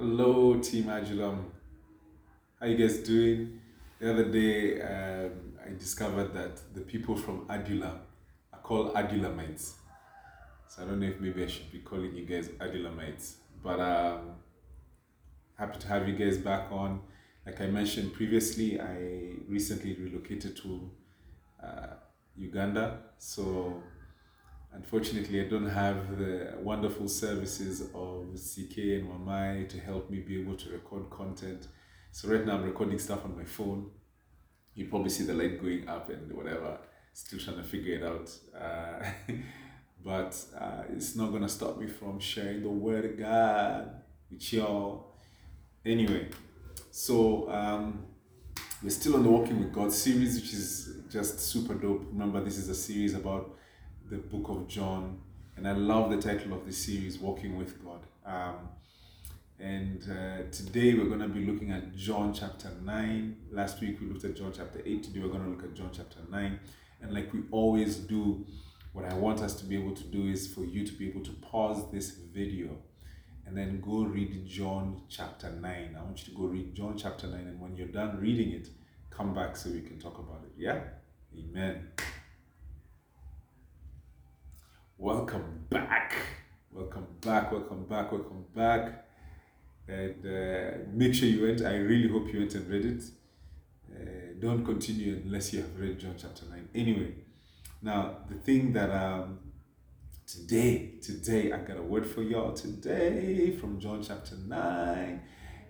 Hello, Team Adulam. How you guys doing? The other day, um, I discovered that the people from Adulam are called Adulamites. So I don't know if maybe I should be calling you guys Adulamites. But um, happy to have you guys back on. Like I mentioned previously, I recently relocated to uh, Uganda. So Unfortunately, I don't have the wonderful services of CK and Wamai to help me be able to record content. So right now I'm recording stuff on my phone. You probably see the light going up and whatever. Still trying to figure it out. Uh, but uh, it's not gonna stop me from sharing the word of God with y'all. Anyway, so um, we're still on the Walking with God series, which is just super dope. Remember, this is a series about the book of John, and I love the title of the series, Walking with God. Um, and uh, today we're going to be looking at John chapter 9. Last week we looked at John chapter 8. Today we're going to look at John chapter 9. And like we always do, what I want us to be able to do is for you to be able to pause this video and then go read John chapter 9. I want you to go read John chapter 9. And when you're done reading it, come back so we can talk about it. Yeah? Amen. Welcome back. Welcome back. Welcome back. Welcome back. And uh, make sure you went. I really hope you went and read it. Uh, don't continue unless you have read John chapter 9. Anyway, now the thing that um, today, today, I got a word for y'all today from John chapter 9.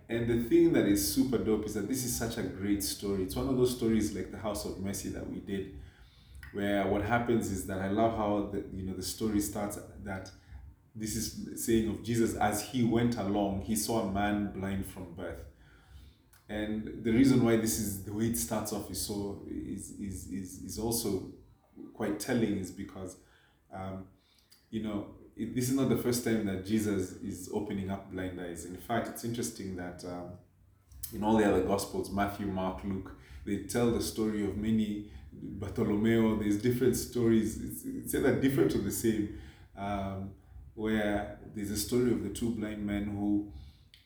And the thing that is super dope is that this is such a great story. It's one of those stories like the House of Mercy that we did where what happens is that I love how the, you know the story starts that this is saying of Jesus as he went along he saw a man blind from birth. And the reason why this is the way it starts off is so is is is, is also quite telling is because um, you know it, this is not the first time that Jesus is opening up blind eyes. In fact it's interesting that um, in all the other gospels Matthew Mark Luke they tell the story of many Bartholomew, there's different stories. It's, it's either different or the same. Um, where there's a story of the two blind men who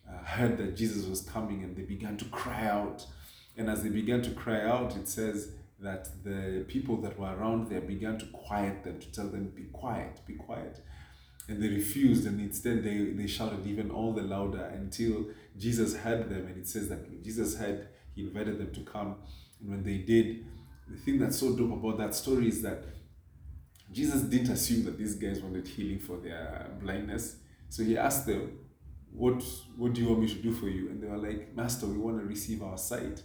uh, heard that Jesus was coming and they began to cry out. And as they began to cry out, it says that the people that were around there began to quiet them, to tell them, Be quiet, be quiet. And they refused, and instead they, they shouted even all the louder until Jesus heard them. And it says that Jesus heard, he invited them to come. And when they did, the thing that's so dope about that story is that Jesus didn't assume that these guys wanted healing for their blindness. So he asked them, what, what do you want me to do for you? And they were like, Master, we want to receive our sight.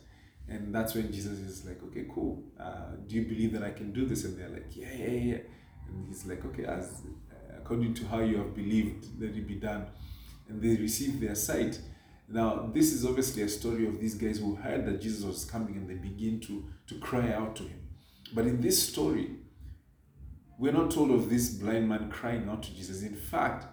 And that's when Jesus is like, okay, cool. Uh, do you believe that I can do this? And they're like, yeah, yeah, yeah. And he's like, okay, as according to how you have believed, let it be done. And they receive their sight. Now, this is obviously a story of these guys who heard that Jesus was coming and they begin to, to cry out to him. But in this story, we're not told of this blind man crying out to Jesus. In fact,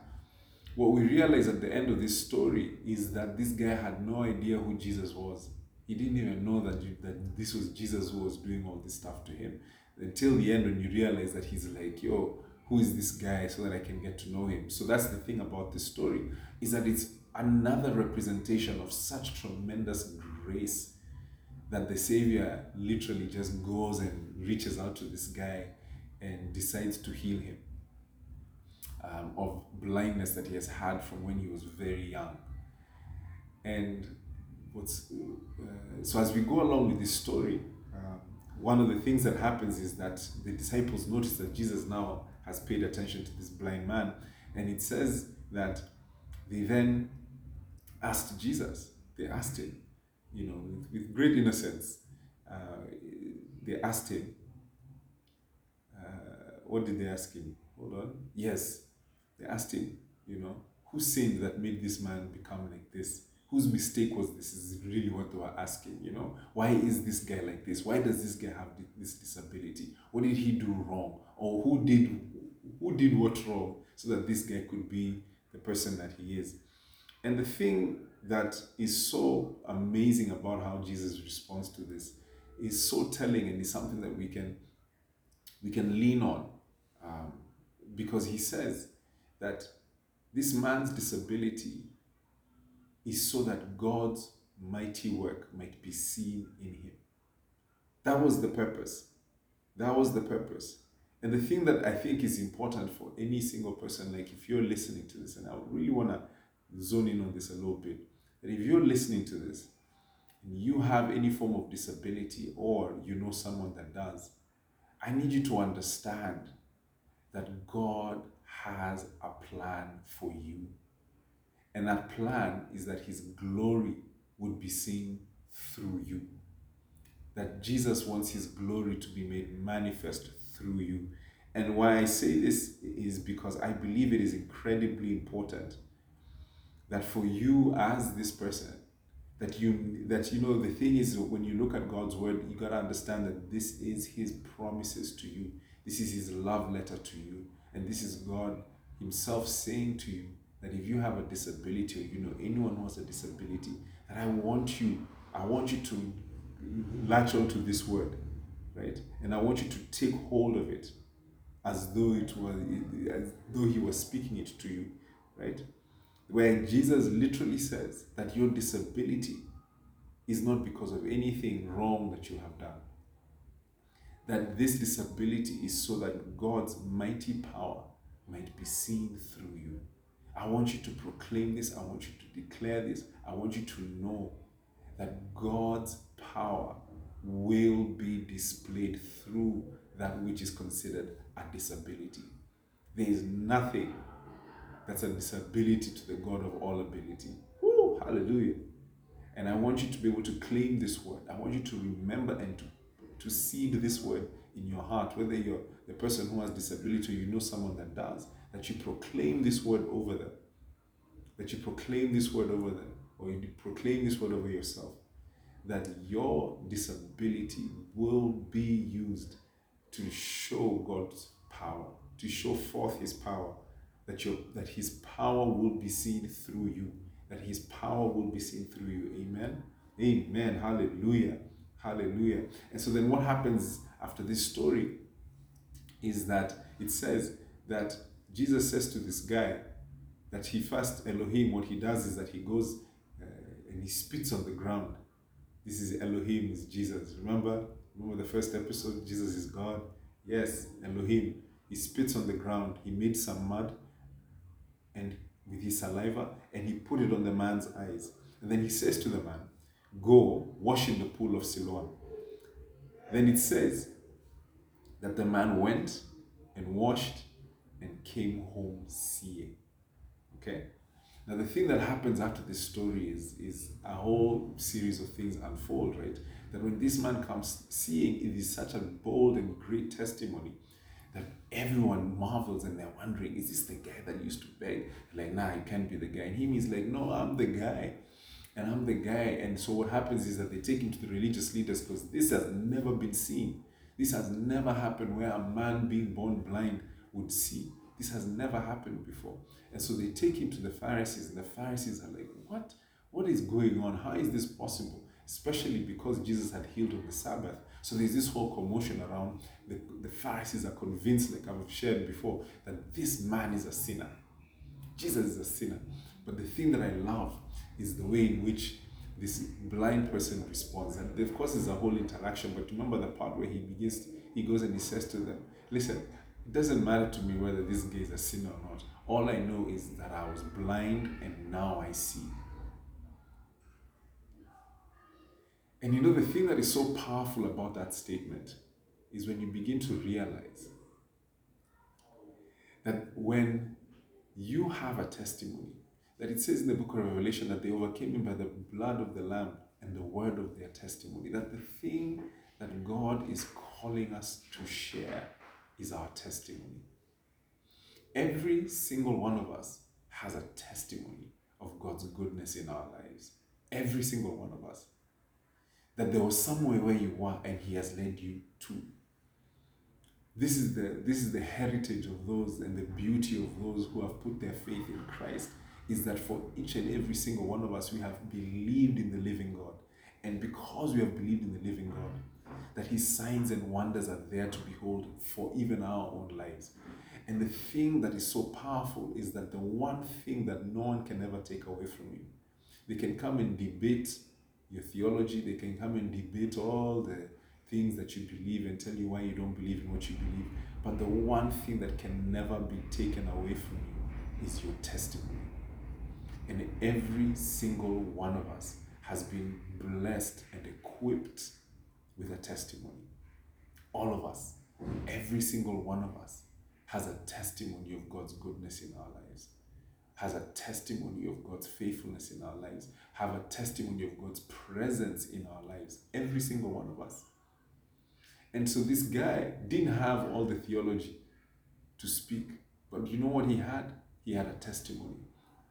what we realize at the end of this story is that this guy had no idea who Jesus was. He didn't even know that, that this was Jesus who was doing all this stuff to him. Until the end, when you realize that he's like, yo, who is this guy so that I can get to know him? So that's the thing about this story, is that it's another representation of such tremendous grace that the Savior literally just goes and reaches out to this guy and decides to heal him um, of blindness that he has had from when he was very young. And what's uh, so as we go along with this story, um, one of the things that happens is that the disciples notice that Jesus now has paid attention to this blind man, and it says that they then asked Jesus. They asked him, you know, with, with great innocence. Uh, they asked him, uh, what did they ask him? Hold on. Yes, they asked him, you know, who sinned that made this man become like this? Whose mistake was this? Is really what they were asking, you know? Why is this guy like this? Why does this guy have this disability? What did he do wrong? Or who did who did what wrong so that this guy could be the person that he is? And the thing that is so amazing about how Jesus responds to this is so telling and is something that we can we can lean on um, because he says that this man's disability is so that God's mighty work might be seen in him. That was the purpose. That was the purpose. And the thing that I think is important for any single person, like if you're listening to this, and I really want to zone in on this a little bit, that if you're listening to this and you have any form of disability or you know someone that does, I need you to understand that God has a plan for you. And that plan is that His glory would be seen through you. That Jesus wants His glory to be made manifest through you. And why I say this is because I believe it is incredibly important that for you as this person, that you that you know the thing is when you look at God's word, you gotta understand that this is His promises to you. This is His love letter to you, and this is God Himself saying to you that if you have a disability or you know anyone who has a disability, that I want you, I want you to latch onto this word, right? And I want you to take hold of it as though it was as though he was speaking it to you, right? Where Jesus literally says that your disability is not because of anything wrong that you have done. That this disability is so that God's mighty power might be seen through you. I want you to proclaim this. I want you to declare this. I want you to know that God's power will be displayed through that which is considered a disability. There is nothing that's a disability to the God of all ability. Woo, hallelujah. And I want you to be able to claim this word. I want you to remember and to, to seed this word in your heart, whether you're the person who has disability or you know someone that does, that you proclaim this word over them. That you proclaim this word over them, or you proclaim this word over yourself. That your disability will be used to show God's power, to show forth His power, that, your, that His power will be seen through you, that His power will be seen through you. Amen. Amen. Hallelujah. Hallelujah. And so then what happens after this story is that it says that Jesus says to this guy that he first, Elohim, what he does is that he goes uh, and he spits on the ground. This is Elohim, is Jesus. Remember? Remember the first episode? Jesus is God. Yes, Elohim. He spits on the ground. He made some mud and with his saliva and he put it on the man's eyes. And then he says to the man, Go wash in the pool of Siloam. Then it says that the man went and washed and came home seeing. Okay? Now, the thing that happens after this story is, is a whole series of things unfold, right? That when this man comes seeing, it is such a bold and great testimony that everyone marvels and they're wondering, is this the guy that used to beg? Like, nah, it can't be the guy. And him is like, no, I'm the guy. And I'm the guy. And so what happens is that they take him to the religious leaders because this has never been seen. This has never happened where a man being born blind would see. This has never happened before. And so they take him to the Pharisees, and the Pharisees are like, What? What is going on? How is this possible? Especially because Jesus had healed on the Sabbath. So there's this whole commotion around. The, the Pharisees are convinced, like I've shared before, that this man is a sinner. Jesus is a sinner. But the thing that I love is the way in which this blind person responds. And of course, it's a whole interaction. But remember the part where he begins, he goes and he says to them, Listen, it doesn't matter to me whether this guy is a sinner or not. All I know is that I was blind and now I see. And you know, the thing that is so powerful about that statement is when you begin to realize that when you have a testimony, that it says in the book of Revelation that they overcame him by the blood of the Lamb and the word of their testimony. That the thing that God is calling us to share is our testimony. Every single one of us has a testimony of God's goodness in our lives. Every single one of us. That there was somewhere where you were and He has led you to. This is the this is the heritage of those and the beauty of those who have put their faith in Christ. Is that for each and every single one of us, we have believed in the living God. And because we have believed in the living God, that his signs and wonders are there to behold for even our own lives. And the thing that is so powerful is that the one thing that no one can ever take away from you They can come and debate your theology, they can come and debate all the things that you believe and tell you why you don't believe in what you believe. But the one thing that can never be taken away from you is your testimony. And every single one of us has been blessed and equipped with a testimony. All of us, every single one of us has a testimony of God's goodness in our lives, has a testimony of God's faithfulness in our lives, have a testimony of God's presence in our lives. Every single one of us. And so this guy didn't have all the theology to speak, but you know what he had? He had a testimony.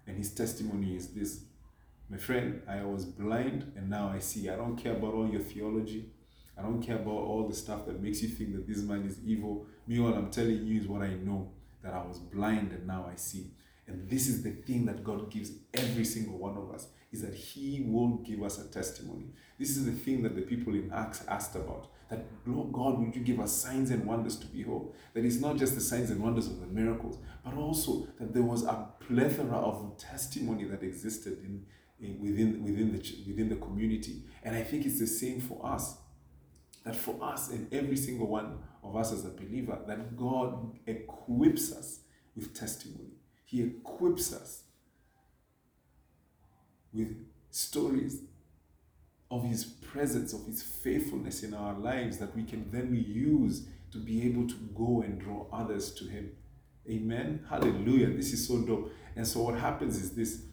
And his testimony is this My friend, I was blind and now I see. I don't care about all your theology. I don't care about all the stuff that makes you think that this man is evil. Me, all I'm telling you is what I know that I was blind and now I see. And this is the thing that God gives every single one of us is that He will give us a testimony. This is the thing that the people in Acts asked about. That, Lord God, would you give us signs and wonders to behold? That it's not just the signs and wonders of the miracles, but also that there was a plethora of testimony that existed in, in within, within, the, within the community. And I think it's the same for us. That for us and every single one of us as a believer, that God equips us with testimony. He equips us with stories of His presence, of His faithfulness in our lives that we can then use to be able to go and draw others to Him. Amen. Hallelujah. This is so dope. And so what happens is this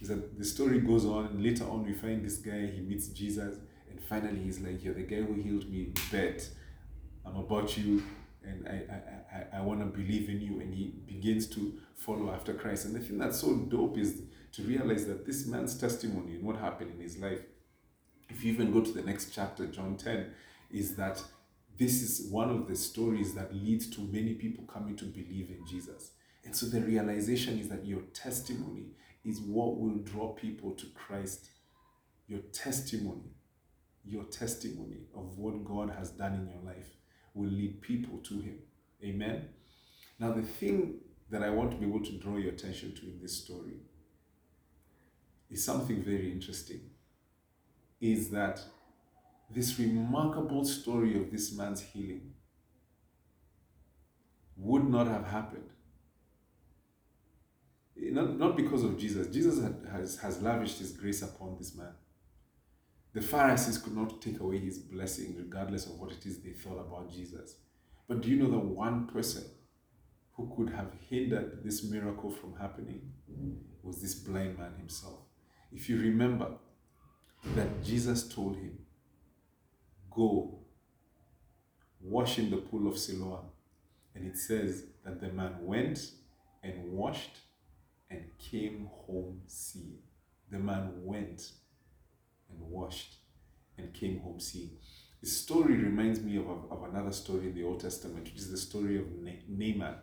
is that the story goes on, and later on we find this guy, he meets Jesus, and finally he's like, You're the guy who healed me, bet. I'm about you and I, I, I, I want to believe in you. And he begins to follow after Christ. And the thing that's so dope is to realize that this man's testimony and what happened in his life, if you even go to the next chapter, John 10, is that this is one of the stories that leads to many people coming to believe in Jesus. And so the realization is that your testimony is what will draw people to Christ. Your testimony, your testimony of what God has done in your life will lead people to Him. Amen. Now, the thing that I want to be able to draw your attention to in this story is something very interesting. Is that this remarkable story of this man's healing would not have happened. Not, not because of Jesus. Jesus has, has lavished his grace upon this man. The Pharisees could not take away his blessing, regardless of what it is they thought about Jesus. But do you know that one person who could have hindered this miracle from happening was this blind man himself? If you remember that Jesus told him, Go, wash in the pool of Siloam. And it says that the man went and washed and came home seeing. The man went and washed and came home seeing. The story reminds me of, of another story in the Old Testament, which is the story of Naaman.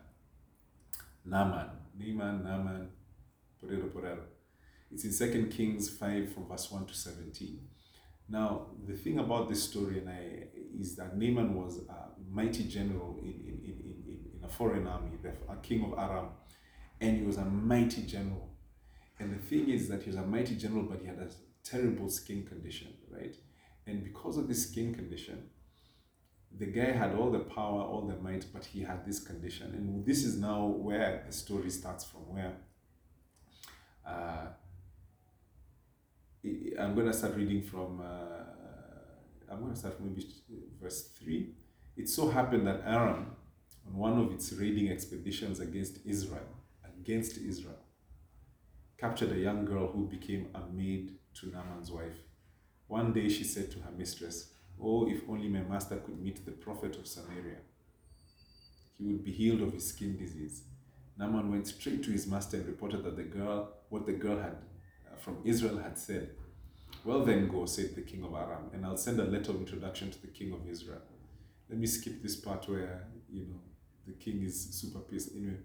Naaman. Naaman, Naaman, Porero, Porero. It's in 2 Kings 5 from verse 1 to 17. Now, the thing about this story and I, is that Naaman was a mighty general in, in, in, in, in a foreign army, the a king of Aram, and he was a mighty general. And the thing is that he was a mighty general, but he had a terrible skin condition, right? And because of this skin condition, the guy had all the power, all the might, but he had this condition. And this is now where the story starts from, where uh, I'm going to start reading from, uh, I'm going to start from maybe verse 3. It so happened that Aram, on one of its raiding expeditions against Israel, against Israel, captured a young girl who became a maid to Naaman's wife. One day she said to her mistress, Oh, if only my master could meet the prophet of Samaria. He would be healed of his skin disease. Naaman went straight to his master and reported that the girl, what the girl had uh, from Israel had said. Well, then go, said the king of Aram, and I'll send a letter of introduction to the king of Israel. Let me skip this part where, you know, the king is super pissed. Anyway,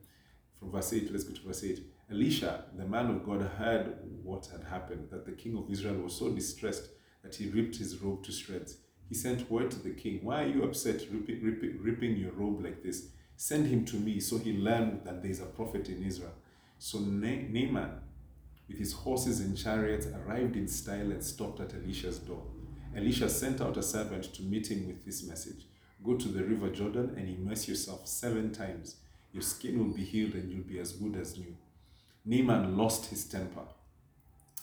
from verse 8, let's go to verse 8. Elisha, the man of God, heard what had happened, that the king of Israel was so distressed that he ripped his robe to shreds. He sent word to the king, Why are you upset, ripping, ripping, ripping your robe like this? Send him to me so he learned that there is a prophet in Israel. So Naaman with his horses and chariots, arrived in style and stopped at Elisha's door. Elisha sent out a servant to meet him with this message Go to the river Jordan and immerse yourself seven times. Your skin will be healed and you'll be as good as new. Naaman lost his temper.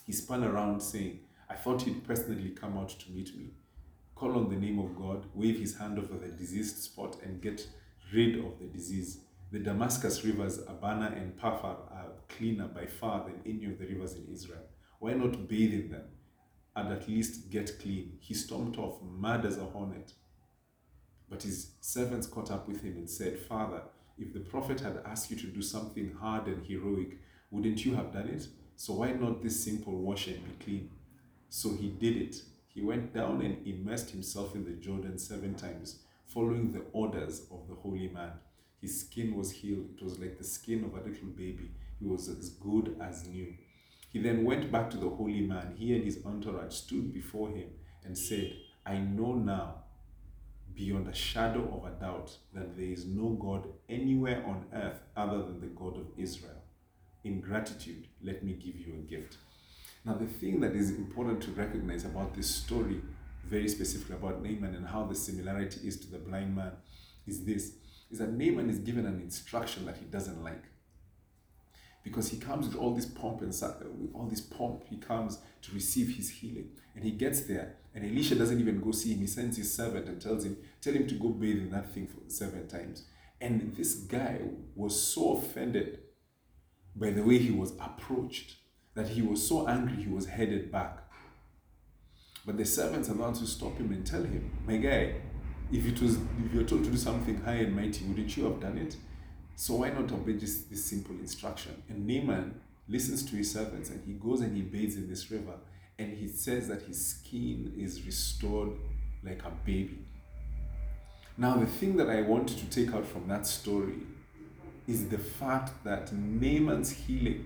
He spun around, saying, I thought he'd personally come out to meet me. Call on the name of God, wave his hand over the diseased spot, and get rid of the disease. The Damascus rivers, Abana and Pharpar, are cleaner by far than any of the rivers in Israel. Why not bathe in them and at least get clean? He stormed off, mad as a hornet. But his servants caught up with him and said, Father, if the prophet had asked you to do something hard and heroic, wouldn't you have done it? So why not this simple wash and be clean? So he did it. He went down and immersed himself in the Jordan seven times, following the orders of the holy man. His skin was healed. It was like the skin of a little baby. He was as good as new. He then went back to the holy man. He and his entourage stood before him and said, I know now, beyond a shadow of a doubt, that there is no God anywhere on earth other than the God of Israel. In gratitude, let me give you a gift. Now, the thing that is important to recognize about this story, very specifically about Naaman and how the similarity is to the blind man, is this is that Naaman is given an instruction that he doesn't like. Because he comes with all this pomp and with all this pomp, he comes to receive his healing. And he gets there, and Elisha doesn't even go see him. He sends his servant and tells him, Tell him to go bathe in that thing for seven times. And this guy was so offended by the way he was approached that he was so angry he was headed back. But the servants are who stop him and tell him, My guy, if it was if you're told to do something high and mighty, wouldn't you have done it? So why not obey just this simple instruction? And Naaman listens to his servants and he goes and he bathes in this river and he says that his skin is restored like a baby. Now, the thing that I wanted to take out from that story is the fact that Naaman's healing,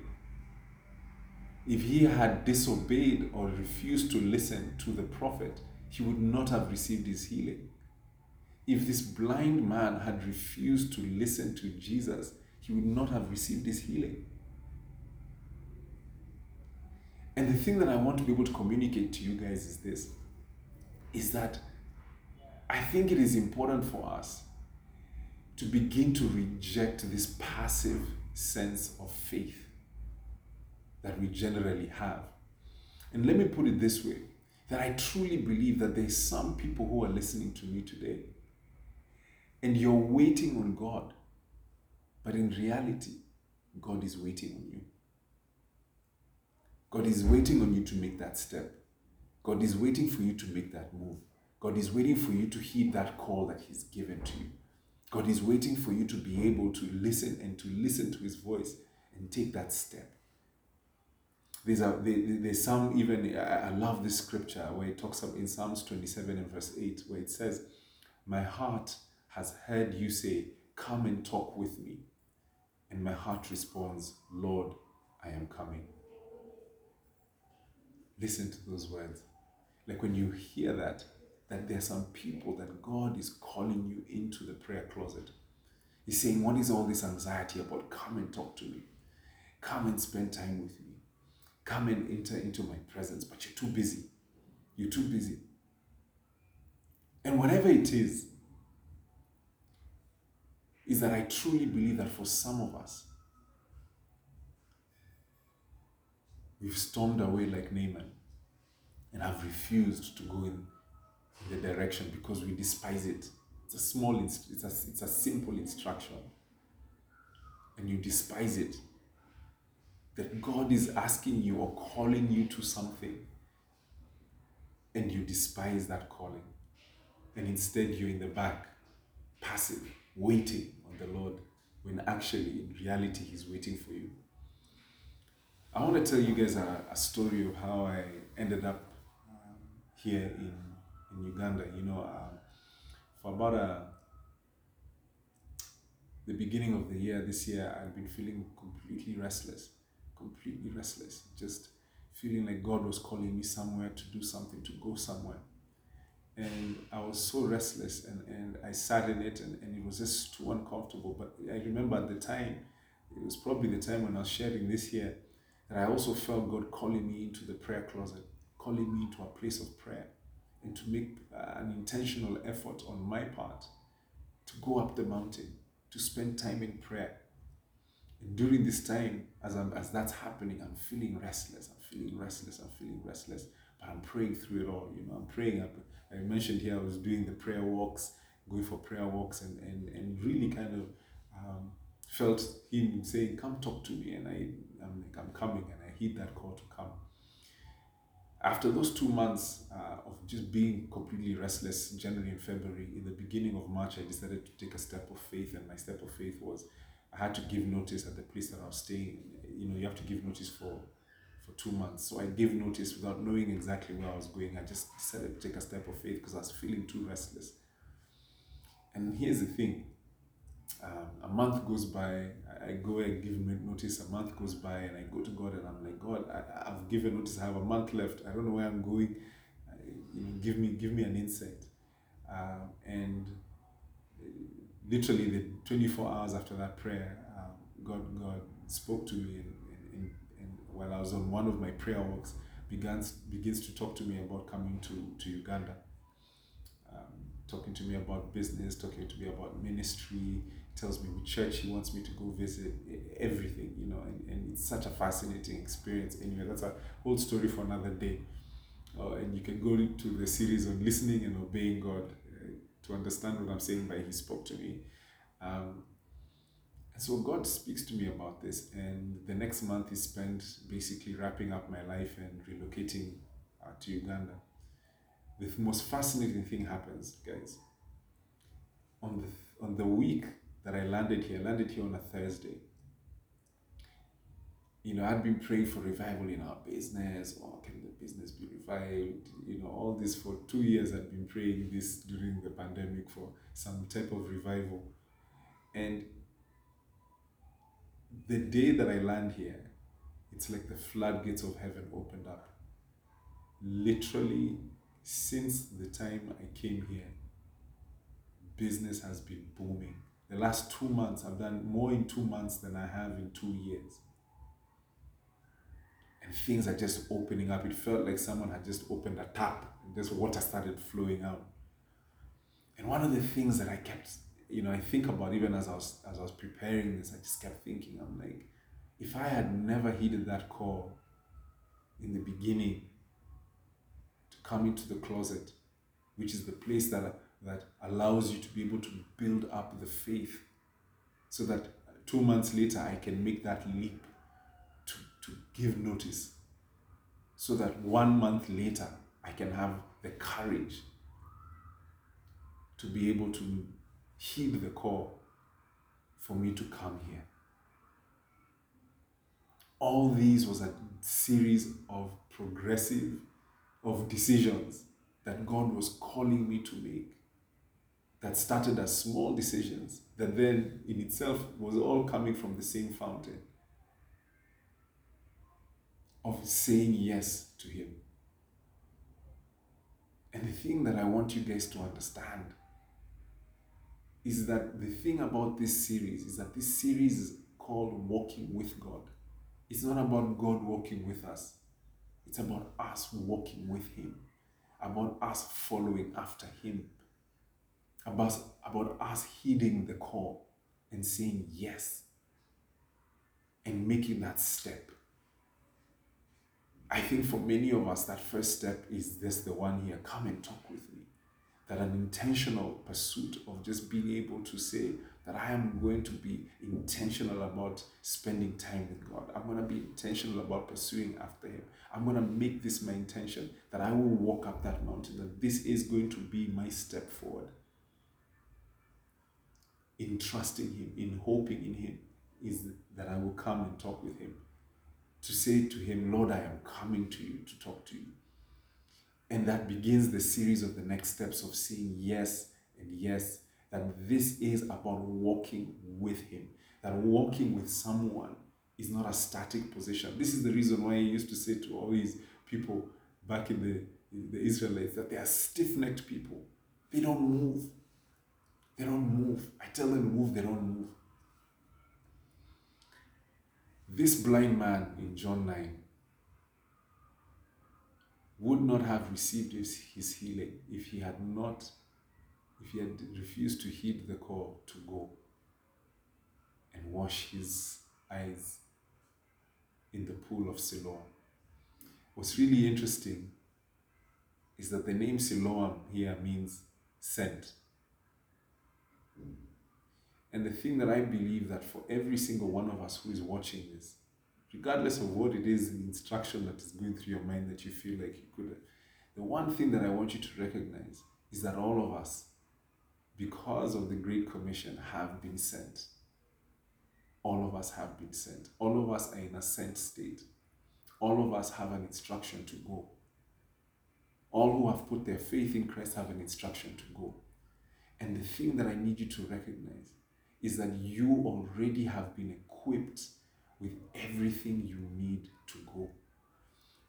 if he had disobeyed or refused to listen to the prophet, he would not have received his healing. If this blind man had refused to listen to Jesus, he would not have received his healing. And the thing that I want to be able to communicate to you guys is this is that I think it is important for us to begin to reject this passive sense of faith that we generally have. And let me put it this way that I truly believe that there's some people who are listening to me today and you're waiting on God. But in reality, God is waiting on you. God is waiting on you to make that step. God is waiting for you to make that move. God is waiting for you to heed that call that He's given to you. God is waiting for you to be able to listen and to listen to His voice and take that step. There's, a, there's some even, I love this scripture where it talks in Psalms 27 and verse 8, where it says, My heart has heard you say, Come and talk with me. And my heart responds, Lord, I am coming. Listen to those words. Like when you hear that, that there are some people that God is calling you into the prayer closet. He's saying, What is all this anxiety about? Come and talk to me. Come and spend time with me. Come and enter into my presence. But you're too busy. You're too busy. And whatever it is, is that I truly believe that for some of us, we've stormed away like Naaman and have refused to go in the direction because we despise it. It's a small, it's a, it's a simple instruction. And you despise it. That God is asking you or calling you to something. And you despise that calling. And instead you're in the back, passive, waiting on the Lord, when actually, in reality, He's waiting for you. I want to tell you guys a, a story of how I ended up um, here in, in Uganda. You know, um, for about a, uh, the beginning of the year, this year, I've been feeling completely restless, completely restless, just feeling like God was calling me somewhere to do something, to go somewhere and I was so restless and, and I sat in it and, and it was just too uncomfortable. But I remember at the time, it was probably the time when I was sharing this here, that I also felt God calling me into the prayer closet, calling me into a place of prayer, and to make uh, an intentional effort on my part to go up the mountain, to spend time in prayer. And during this time, as, I'm, as that's happening, I'm feeling restless. I'm feeling restless. I'm feeling restless. But I'm praying through it all. You know, I'm praying. I, I mentioned here I was doing the prayer walks, going for prayer walks, and and, and really kind of um, felt him saying, "Come talk to me," and I I'm like I'm coming, and I heed that call to come. After those two months uh, of just being completely restless, January and February, in the beginning of March, I decided to take a step of faith, and my step of faith was I had to give notice at the place that I was staying. You know, you have to give notice for for two months. So I gave notice without knowing exactly where I was going. I just decided to take a step of faith because I was feeling too restless. And here's the thing um, a month goes by, I, go and give notice, a month goes by, and I go to God and I'm like, God, I, I've given notice, I have a month left, I don't know where I'm going. you know, give me, give me an insight. Uh, and literally the 24 hours after that prayer, um, God, God spoke to me and, and, and, while I was on one of my prayer walks, begins, begins to talk to me about coming to, to Uganda. Um, talking to me about business, talking to me about ministry, tells me which church he wants me to go visit, everything, you know, and, and it's such a fascinating experience. Anyway, that's a whole story for another day. Uh, and you can go to the series on listening and obeying God uh, to understand what I'm saying by He spoke to me. Um, so God speaks to me about this, and the next month is spent basically wrapping up my life and relocating uh, to Uganda. The most fascinating thing happens, guys. On the on the week that I landed here. I landed here on a Thursday. You know, I'd been praying for revival in our business, or can the business be revived? You know, all this for two years I'd been praying this during the pandemic for some type of revival. And the day that I land here, it's like the floodgates of heaven opened up. Literally, since the time I came here, business has been booming the last two months, I've done more in two months than I have in two years. And things are just opening up. It felt like someone had just opened a tap and just water started flowing out. And one of the things that I kept, you know, I think about even as I was as I was preparing this, I just kept thinking, I'm like, if I had never heeded that call in the beginning to come into the closet, which is the place that that allows you to be able to build up the faith so that two months later I can make that leap to, to give notice. So that one month later I can have the courage to be able to heed the call for me to come here. All these was a series of progressive, of decisions that God was calling me to make that started as small decisions that then in itself was all coming from the same fountain of saying yes to Him. And the thing that I want you guys to understand is that the thing about this series is that this series is called Walking with God. It's not about God walking with us, it's about us walking with Him, about us following after Him about, about us heeding the call and saying yes and making that step. I think for many of us, that first step is this the one here come and talk with me. That an intentional pursuit of just being able to say that I am going to be intentional about spending time with God. I'm going to be intentional about pursuing after Him. I'm going to make this my intention that I will walk up that mountain, that this is going to be my step forward in trusting Him, in hoping in Him, is that I will come and talk with Him. To say to Him, Lord, I am coming to you to talk to you. And that begins the series of the next steps of saying yes and yes, that this is about walking with Him, that walking with someone is not a static position. This is the reason why he used to say to all these people back in the, in the Israelites that they are stiff necked people. They don't move. They don't move. I tell them move, they don't move. This blind man in John 9 would not have received his, his healing if he had not, if he had refused to heed the call to go and wash his eyes in the pool of Siloam. What's really interesting is that the name Siloam here means sent. And the thing that I believe that for every single one of us who is watching this, regardless of what it is, the instruction that is going through your mind that you feel like you could the one thing that I want you to recognize is that all of us, because of the Great Commission, have been sent. All of us have been sent. All of us are in a sent state. All of us have an instruction to go. All who have put their faith in Christ have an instruction to go. And the thing that I need you to recognize is that you already have been equipped with everything you need to go.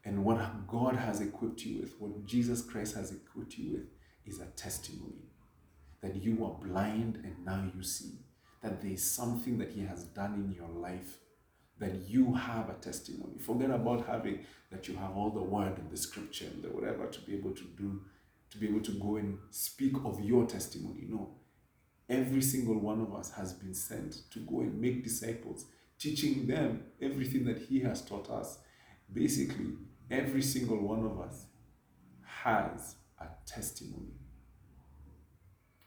And what God has equipped you with, what Jesus Christ has equipped you with, is a testimony that you are blind and now you see. That there is something that He has done in your life, that you have a testimony. Forget about having that you have all the word and the scripture and the whatever to be able to do, to be able to go and speak of your testimony. No. Every single one of us has been sent to go and make disciples teaching them everything that He has taught us. Basically, every single one of us has a testimony.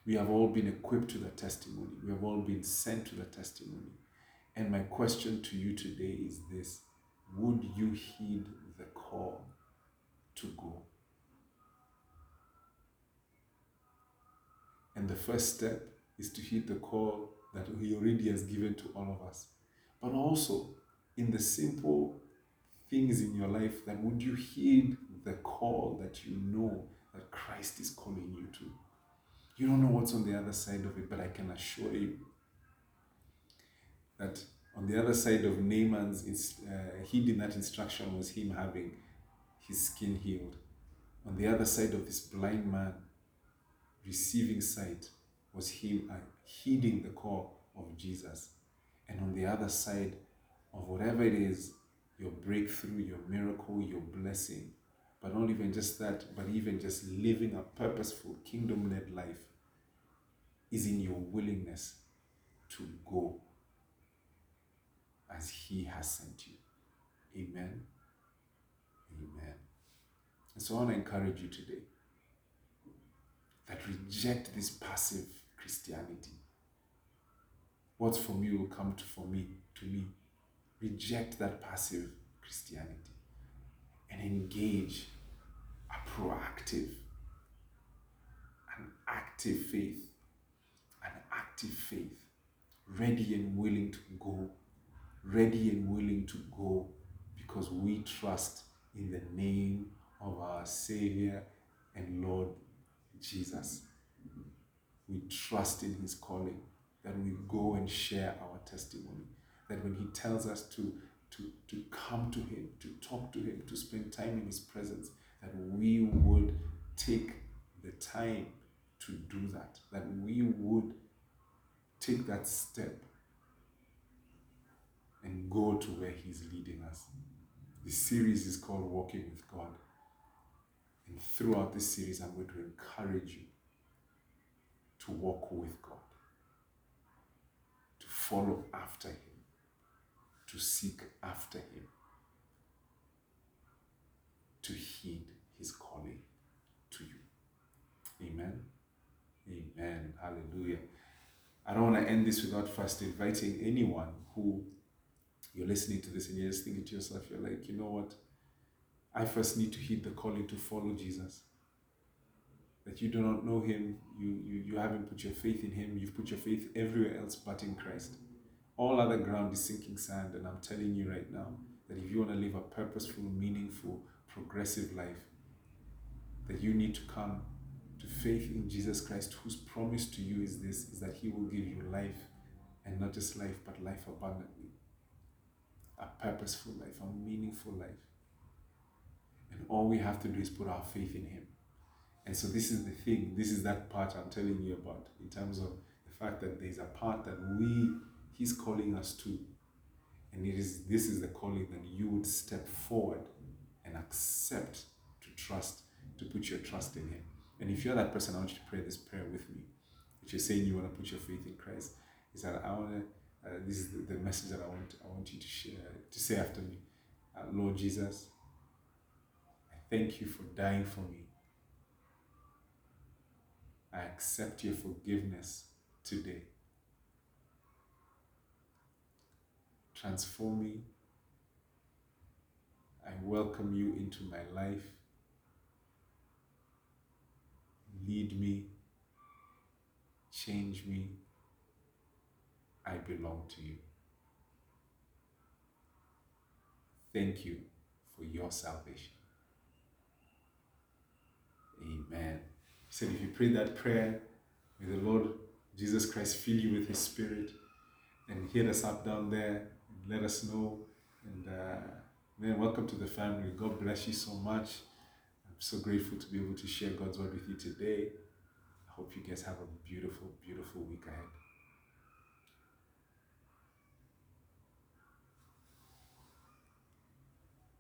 We have all been equipped to the testimony, we have all been sent to the testimony. And my question to you today is this Would you heed the call to go? And the first step is to heed the call that He already has given to all of us but also in the simple things in your life that would you heed the call that you know that Christ is calling you to. You don't know what's on the other side of it, but I can assure you that on the other side of Naaman's uh, heeding that instruction was him having his skin healed. On the other side of this blind man receiving sight was him uh, heeding the call of Jesus. And on the other side of whatever it is, your breakthrough, your miracle, your blessing, but not even just that, but even just living a purposeful, kingdom led life is in your willingness to go as He has sent you. Amen. Amen. And so I want to encourage you today that reject this passive Christianity What's from you will come to, for me, to me. Reject that passive Christianity and engage a proactive, an active faith, an active faith, ready and willing to go, ready and willing to go because we trust in the name of our Savior and Lord Jesus. We trust in His calling that we go and share our testimony. That when He tells us to, to, to come to Him, to talk to Him, to spend time in His presence, that we would take the time to do that. That we would take that step and go to where He's leading us. The series is called Walking with God. And throughout this series, I'm going to encourage you to walk with God to follow after him, to seek after him, to heed his calling to you. Amen. Amen. Hallelujah. I don't want to end this without first inviting anyone who you're listening to this and you're just thinking to yourself, you're like, you know what? I first need to heed the calling to follow Jesus that you do not know him, you, you, you haven't put your faith in him, you've put your faith everywhere else but in Christ. All other ground is sinking sand, and I'm telling you right now that if you want to live a purposeful, meaningful, progressive life, that you need to come to faith in Jesus Christ, whose promise to you is this is that he will give you life, and not just life, but life abundantly. A purposeful life, a meaningful life. And all we have to do is put our faith in him. And so this is the thing, this is that part I'm telling you about in terms of the fact that there's a part that we, He's calling us to. And it is this is the calling that you would step forward and accept to trust, to put your trust in Him. And if you're that person, I want you to pray this prayer with me. If you're saying you want to put your faith in Christ, is that I want to. Uh, this is the, message that I want. I want you to share to say after me, uh, Lord Jesus. I thank you for dying for me. I accept your forgiveness today. Transform me. I welcome you into my life. Lead me. Change me. I belong to you. Thank you for your salvation. Amen. Said, if you pray that prayer, may the Lord Jesus Christ fill you with His Spirit and hit us up down there and let us know. And uh, man, welcome to the family. God bless you so much. I'm so grateful to be able to share God's word with you today. I hope you guys have a beautiful, beautiful week.